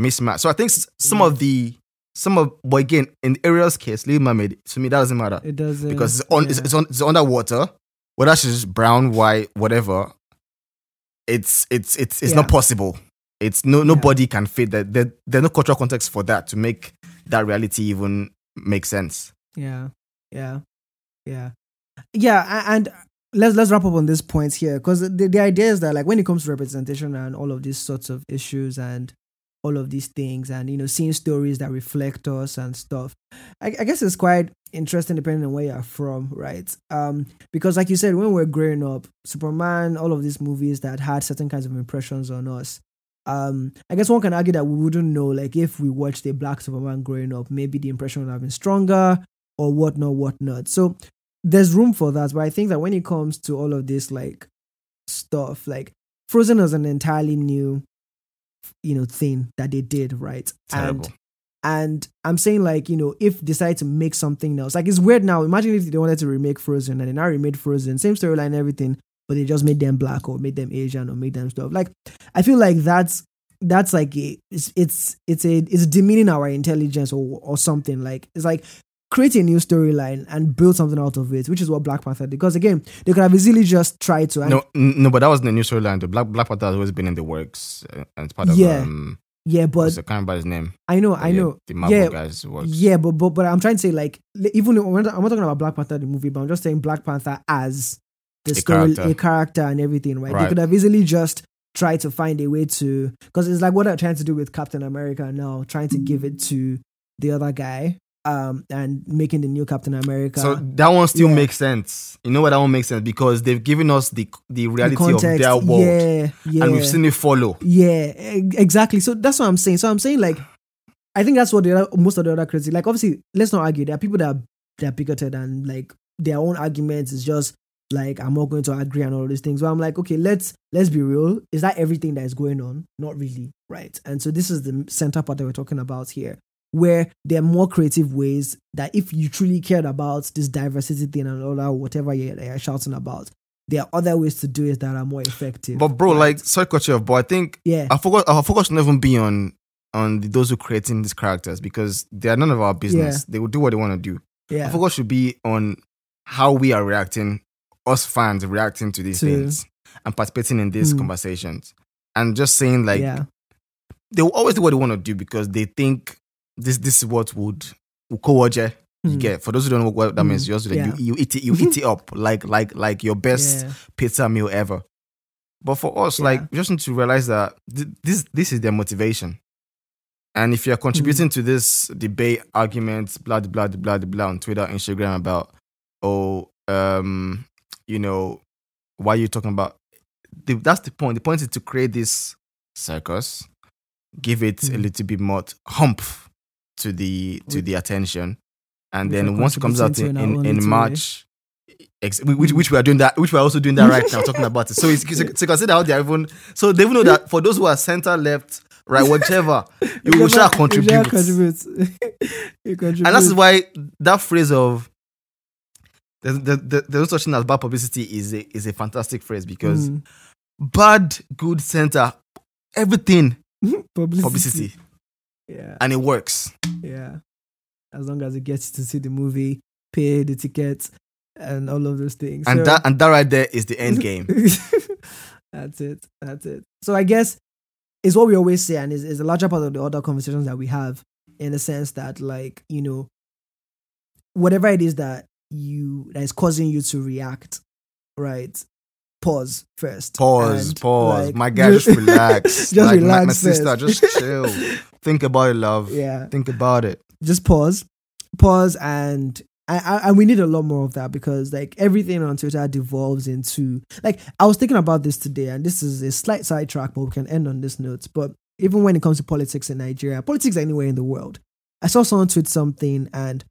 mismatch. So I think some Mm. of the some of but again in Ariel's case, Little Mermaid, to me that doesn't matter It doesn't. because it's on it's, yeah. it's on it's underwater. Whether she's brown, white, whatever, it's it's it's it's Yeah. not possible. It's no nobody can fit that. There, there's no cultural context for that to make that reality even make sense. Yeah, yeah, yeah, yeah. And let's let's wrap up on this point here because the, the idea is that like when it comes to representation and all of these sorts of issues and all of these things and you know seeing stories that reflect us and stuff I, I guess it's quite interesting depending on where you're from right um because like you said when we're growing up superman all of these movies that had certain kinds of impressions on us um i guess one can argue that we wouldn't know like if we watched a black superman growing up maybe the impression would have been stronger or whatnot whatnot so there's room for that but i think that when it comes to all of this like stuff like frozen was an entirely new you know thing that they did right? Terrible. and and i'm saying like you know if decide to make something else like it's weird now. Imagine if they wanted to remake frozen and they now remade frozen same storyline everything but they just made them black or made them asian or made them stuff. Like i feel like that's that's like a, it's it's it's a it's demeaning our intelligence or or something. Like it's like create a new storyline and build something out of it which is what black panther did because again they could have easily just tried to No, no, but that wasn't the new storyline. The Black Black Panther has always been in the works, uh, and it's part of Yeah, um. yeah but I can't remember his name. i know i Yeah, know the Marvel yeah guys works. Yeah, but but but I'm trying to say like even I'm not, I'm not talking about Black Panther the movie, but I'm just saying Black Panther as the A story, character. a character and everything, right? They could have easily just tried to find a way to because it's like what they're trying to do with Captain America now, trying to give it to the other guy, um, and making the new Captain America. So that one still Yeah. makes sense. You know what that one makes sense because they've given us the the the reality of their world, yeah, yeah, and we've seen it follow. Yeah, exactly. So that's what I'm saying. So I'm saying like, I think that's what the other, most of the other critics like. Obviously, let's not argue. There are people that are that are bigoted and like their own arguments is just like I'm not going to agree on all these things. But I'm like, okay, let's let's be real. Is that everything that is going on? Not really, right? And so this is the center part that we're talking about here, where there are more creative ways that if you truly cared about this diversity thing and all that, whatever you're, you're shouting about, there are other ways to do it that are more effective. But bro, right? like sorry, cut you off, but I think yeah, our focus our focus should not even be on on the, those who creating these characters because they are none of our business. They will do what they want to do. yeah. Our focus should be on how we are reacting, us fans reacting to these To- things and participating in these Hmm. conversations. And just saying like yeah, they will always do what they want to do because they think this this is what would ukowaje you Hmm. get. For those who don't know what that Hmm. means, you just Yeah. you, you eat it you eat it up like like like your best yeah. pizza meal ever. But for us, Yeah. like, just need to realize that th- this this is their motivation. And if you're contributing to this debate, argument, blah blah blah blah on Twitter, Instagram about, oh, um, you know, why are you talking about? The, that's the point. The point is to create this circus, give it a Mhm. little bit more hump to the to the attention, and then once it comes out in, in in, own in little way. March, ex- which which we are doing that, which we are also doing that right now, talking about it. So it's so, so consider how they're even so they even know that for those who are center left, right, whichever, you will shall contribute. contribute. you contribute. And that's why that phrase of there's, there, there- there's no such thing as bad publicity is a is a fantastic phrase because Mm. bad, good center, everything publicity. publicity, Yeah, and it works. yeah. As long as it gets you to see the movie, pay the tickets, and all of those things. And So- that and that right there is the end game. that's it. That's it. So I guess it's what we always say, and is is a larger part of the other conversations that we have, in the sense that, like, you know, whatever it is that you that is causing you to react, right? Pause first. Pause, pause. like, My guy, just relax. just like, relax my, sister, just chill. Think about it, love. Yeah. Think about it. just pause, pause, and I, I, and we need a lot more of that because like everything on Twitter devolves into like I was thinking about this today, and this is a slight sidetrack, but we can end on this note. But even when it comes to politics in Nigeria, politics anywhere in the world, I saw someone tweet something, and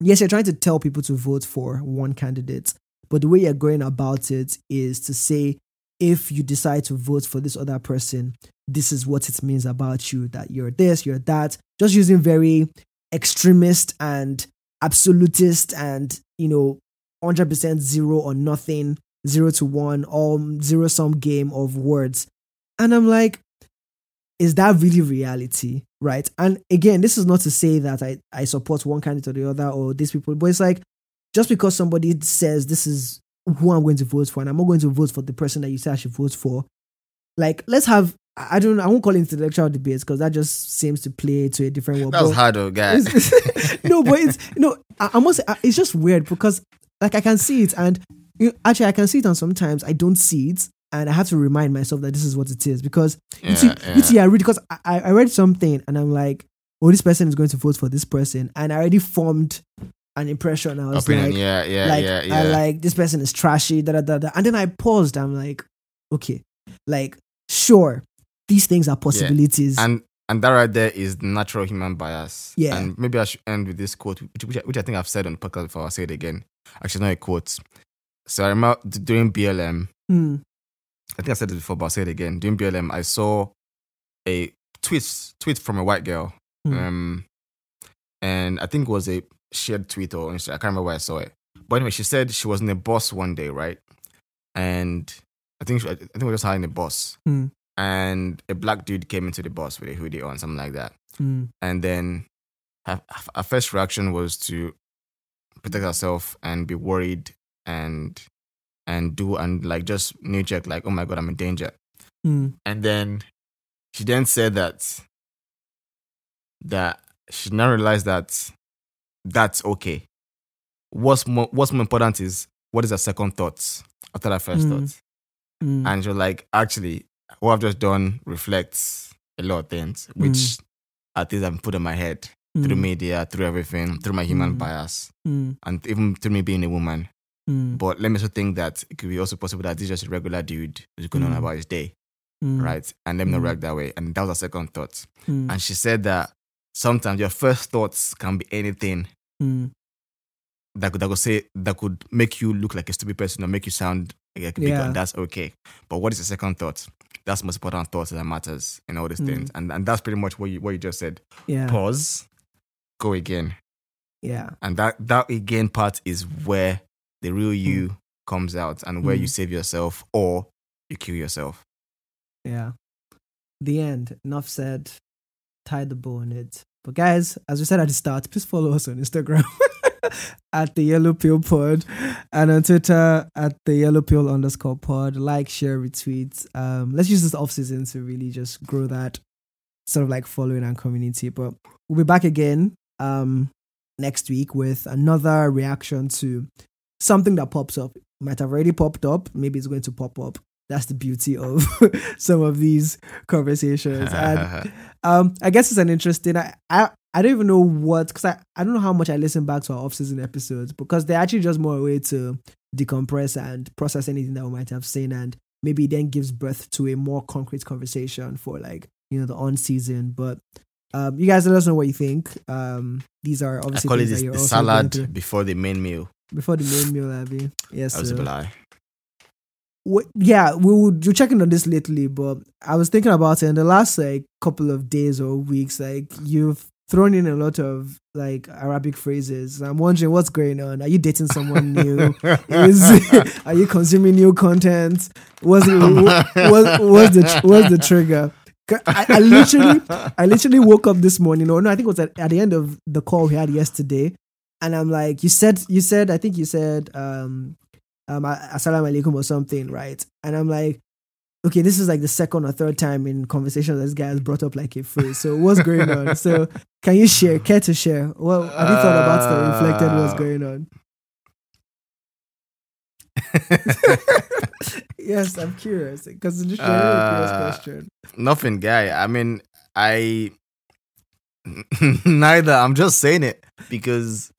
yes, you're trying to tell people to vote for one candidate, but the way you're going about it is to say if you decide to vote for this other person, this is what it means about you that you're this, you're that. Just using very extremist and absolutist and, you know, 100% zero or nothing, zero to one, all zero sum game of words. And I'm like, is that really reality? Right. And again, this is not to say that I, I support one candidate or the other or these people, but it's like just because somebody says this is who I'm going to vote for, and I'm not going to vote for the person that you say I should vote for. Like, let's have I don't I won't call it intellectual debates because that just seems to play to a different world. That was hard, though, guys. no, but it's no. I, I must. Say, it's just weird because like I can see it, and you know, actually I can see it, and sometimes I don't see it. and I have to remind myself that this is what it is because Yeah, you see, yeah. you see, I read because I I read something and I'm like, oh, this person is going to vote for this person, and I already formed an impression. I was Opinion, like, yeah, yeah, like, yeah, yeah. I like this person is trashy, da da da da, and then I paused. I'm like, okay, like sure, these things are possibilities. and and that right there is natural human bias. Yeah. And maybe I should end with this quote, which, which, I- which I think I've said on the podcast before. I'll say it again. Actually, not a quote. So I remember d- doing BLM. Hmm, I think I said it before, but I'll say it again. Doing BLM, I saw a tweet tweet from a white girl. Hmm. Um, and I think it was a shared tweet or Insta- I can't remember where I saw it. But anyway, she said she was in a bus one day, right? And I think she, I think we were just hiring a bus. Hmm. And a black dude came into the bus with a hoodie on, something like that. hmm, And then her, her first reaction was to protect herself and be worried and and do and like just knee jerk like, oh my god, I'm in danger. hmm, And then she then said that that she now realized that that's okay. What's more what's more important is what is her second thoughts after that first Mm. thought. hmm, And she was like, actually, what I've just done reflects a lot of things, which are things I've put in my head through hmm, media, through everything, through my human Mm. bias, hmm, and even through me being a woman. But let me also think that it could be also possible that this is just a regular dude who's going on Mm. about his day, right? And let me not Mm. react that way. And that was her second thought. And she said that sometimes your first thoughts can be anything hmm, that could that could say that could make you look like a stupid person or make you sound like a big Yeah. That's okay. But what is the second thought? That's the most important thought that matters in all these Mm. things. And and that's pretty much what you what you just said. yeah, Pause, go again. yeah, And that that again part is where the real you comes out and where you Mm. save yourself or you kill yourself. yeah. The end. Enough said. Tie the bow on it. But guys, as we said at the start, please follow us on Instagram at the Yellow Pill Pod and on Twitter at the Yellow Pill underscore pod. Like, share, retweet. Um, let's use this off season to really just grow that sort of like following and community. But we'll be back again um next week with another reaction to something that pops up. Might have already popped up, maybe it's going to pop up. That's the beauty of some of these conversations. And um, I guess it's an interesting. I I, I don't even know what because I, I don't know how much I listen back to our off season episodes because they're actually just more a way to decompress and process anything that we might have seen and maybe then gives birth to a more concrete conversation for like you know the on season. But um, you guys let us know what you think. Um, these are I obviously call it things that this, you're the also going salad before the main meal. before the main meal, Abby. Yes, That was a sir. lie. Wh- yeah, we would. You're checking on this lately, but I was thinking about it in the last like couple of days or weeks. Like you've thrown in a lot of like Arabic phrases. I'm wondering what's going on. Are you dating someone new? Is are you consuming new content? Was it what was the what's the trigger? I, I literally I literally woke up this morning, or no, I think it was at, at the end of the call we had yesterday, and I'm like, you said, you said, I think you said, um, um, assalamu alaikum or something, right? And I'm like, okay, this is like the second or third time in conversation this guy has brought up like a phrase. So what's going on? So can you share? Care to share? Well, have you thought about the reflected? What's Uh, going on? yes, I'm curious because it's a really curious Uh, question. Nothing, guy. I mean, I neither. I'm just saying it because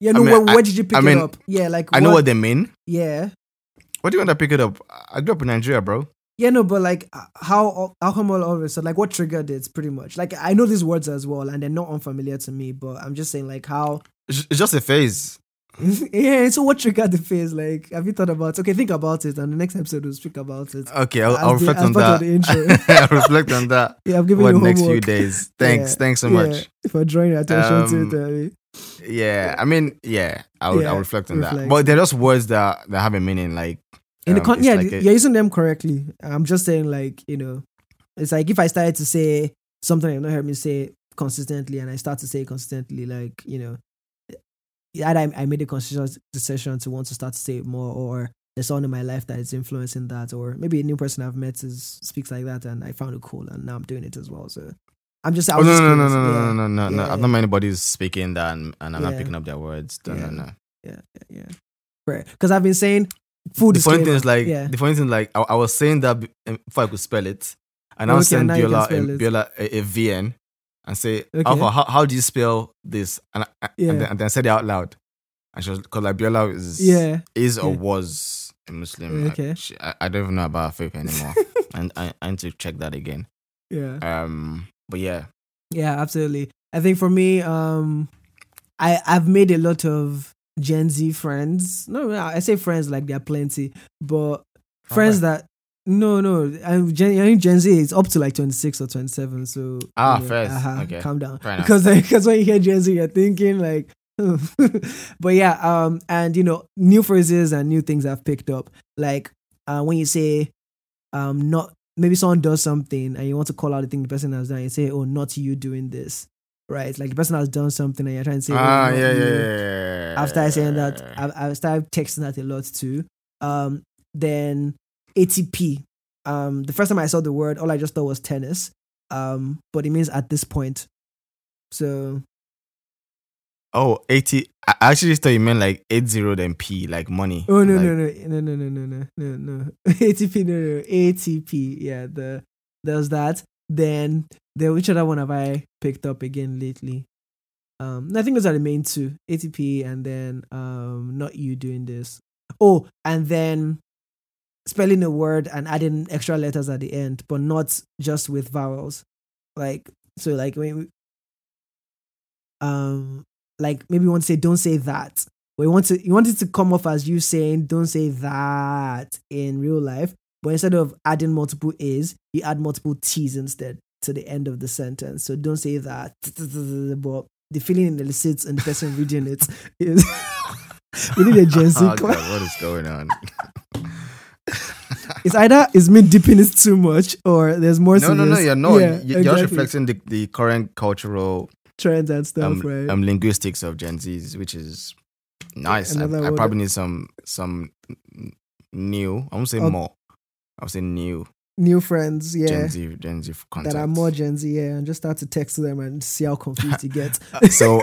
Yeah, I no. mean, where, I- did you pick I mean, it up? Yeah, like I know what they mean. Yeah, What do you want to pick it up? I grew up in Nigeria, bro. yeah, no, but like how how come all of it? So like, what triggered it? Pretty much. Like I know these words as well, and they're not unfamiliar to me. But I'm just saying, like how. It's just a phase. yeah. So what triggered the phase? Like, have you thought about? Okay, think about it, and the next episode we'll speak about it. Okay, I'll, I'll the- reflect as on that. the. I'll reflect on that. Yeah, I'm giving What you next few days? Thanks, Yeah, thanks so yeah, much. for drawing your attention Um, to it. Yeah, I mean, yeah, I would, Yeah, I'll reflect on reflect. that. But they're just words that that have a meaning. Like In the um, con- it's yeah, like a- you're using them correctly. I'm just saying, like you know, it's like if I started to say something you've not heard me say consistently, and I start to say it consistently, like you know, either I, I made a conscious decision to want to start to say it more, or there's someone in my life that is influencing that, or maybe a new person I've met is speaks like that, and I found it cool, and now I'm doing it as well. So I'm just, I Oh, no, just no, no, no, no, Yeah. no, no, no, no. Yeah, I've not met anybody who's speaking that and, and I'm not picking up their words. No, Yeah. no, no. yeah, yeah, yeah. Right. Because I've been saying full the funny thing is like yeah. the funny thing like I, I was saying that um, before I could spell it, and I Okay, send now you Biola, um. Biola a, a VN and say, Okay. Alpha, how, how do you spell this? And, I, Yeah. and, then, and then I said it out loud. And she was because like Biola is yeah. is or Yeah. was a Muslim. Okay. she, I, I don't even know about her faith anymore, and I, I need to check that again. Yeah. Um, but yeah, Yeah, absolutely. I think for me, um, I I've made a lot of Gen Z friends. No, I say friends like there are plenty, but friends that no, no. I'm Gen, I think Gen Z is up to like twenty six or twenty seven. So Ah, know, first. uh-huh, Okay. calm down. Because because when you hear Gen Z, you're thinking like. but yeah, um, and you know, new phrases and new things I've picked up. Like uh, when you say, um, not maybe someone does something and you want to call out the thing the person has done, you say, "Oh, not you doing this," right? Like the person has done something and you're trying to say, "Oh, ah, not yeah, yeah, yeah, yeah. After I saying that, I, I started texting that a lot too. Um, then ATP. Um, the first time I saw the word, all I just thought was tennis. Um, but it means at this point. So Oh, 80. I actually thought you meant like 80 then P, like money. Oh no Like, no no no no no no no no no ATP no no ATP yeah the there's that then the which other one have I picked up again lately? Um, I think those are the main two ATP and then um not you doing this. Oh, and then spelling a word and adding extra letters at the end, but not just with vowels. Like so, like when we, um like maybe you want to say don't say that. But you want to you want it to come off as you saying don't say that in real life. But instead of adding multiple a's you add multiple t's instead to the end of the sentence. So don't say that. But the feeling it elicits and the person reading it is we need a gen z Oh, God, what is going on? it's either it's me dipping it too much or there's more no, no, no, you're not. Yeah, You- you're just reflecting the, the current cultural trends and stuff um, right um, linguistics of Gen Zs, which is nice. I, I probably need some some new. I won't say Oh. more. I'll say new new friends yeah Gen Z Gen Z content. that are more Gen Z, yeah, and just start to text them and see how confused you get. so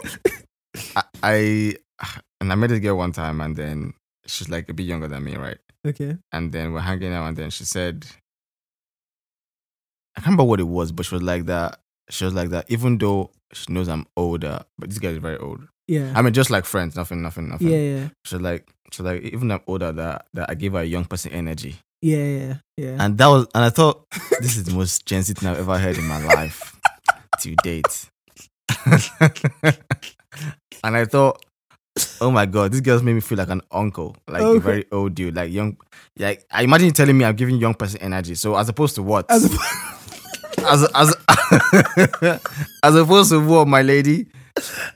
I, I and I met this girl one time, and then she's like a bit younger than me, right? okay. And then we're hanging out, and then she said, I can't remember what it was, but she was like that. She was like that, even though she knows I'm older, but this guy is very old. Yeah. I mean, just like friends, nothing, nothing, nothing. yeah, yeah. She's like, she's like, even though I'm older, that that I give her a young person energy, Yeah, yeah, yeah. and that was, and I thought this is the most Gen Z thing I've ever heard in my life to date. and I thought, oh my god, this girl's made me feel like an uncle, like a very old dude, like young. Like I imagine you telling me I'm giving young person energy. So as opposed to what? As as as, as opposed to what, my lady?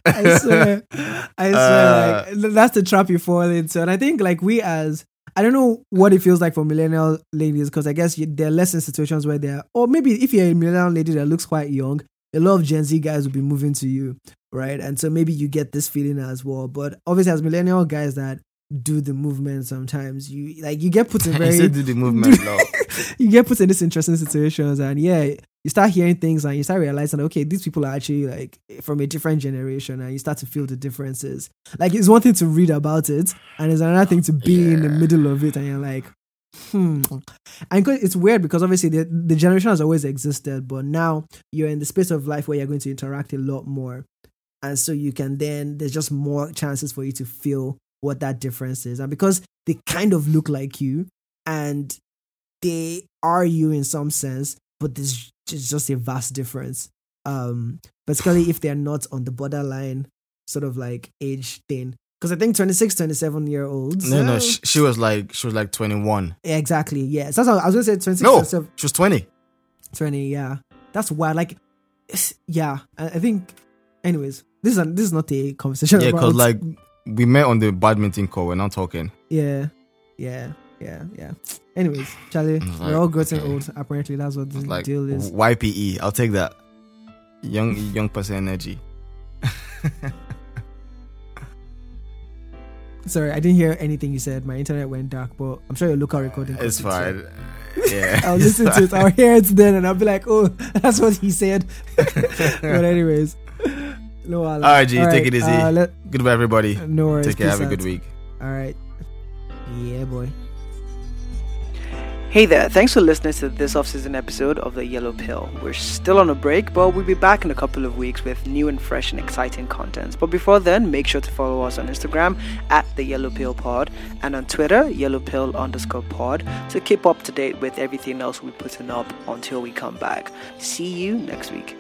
I swear, I swear, Uh, like that's the trap you fall into. And I think, like we as I don't know what it feels like for millennial ladies because I guess you, they're less in situations where they're, or maybe if you're a millennial lady that looks quite young, a lot of Gen Z guys will be moving to you, right? And so maybe you get this feeling as well. But obviously, as millennial guys that do the movement, sometimes. You like you get put in very do the movement, love. you get put in these interesting situations and yeah you start hearing things and you start realizing okay these people are actually like from a different generation and you start to feel the differences. Like it's one thing to read about it and it's another thing to be in the middle of it and you're like hmm. And it's weird because obviously the, the generation has always existed but now you're in the space of life where you're going to interact a lot more. And so you can then there's just more chances for you to feel what that difference is and because they kind of look like you and they are you in some sense, but there's just, just a vast difference. Um, particularly if they're not on the borderline sort of like age thing. Because I think 26, 27 year olds. No, no, she, she was like she was like 21. exactly. Yes. That's how I was going to say 26, No, 27, she was 20. 20. Yeah. That's wild. Like, yeah. I, I think, anyways, this is, this is not a conversation Yeah, because like we met on the badminton call. We're not talking. Yeah. Yeah. Yeah. Yeah. Anyways, Charlie, was we're all getting okay. old. Apparently, that's what the like deal is. YPE. I'll take that. Young young person energy. Sorry, I didn't hear anything you said. My internet went dark, but I'm sure your local recording. It's fine. so Yeah. I'll listen to it. I'll hear it then, and I'll be like, "Oh, that's what he said." but anyways, no. All right, G, take it easy. Uh, let, Goodbye, everybody. no worries. Take care. Have Peace a good week. All right. Yeah, boy. Hey there, thanks for listening to this off season episode of The Yellow Pill. We're still on a break, but we'll be back in a couple of weeks with new and fresh and exciting content. But before then, make sure to follow us on Instagram at The Yellow Pill Pod and on Twitter, Yellow Pill underscore pod, to keep up to date with everything else we're putting up until we come back. See you next week.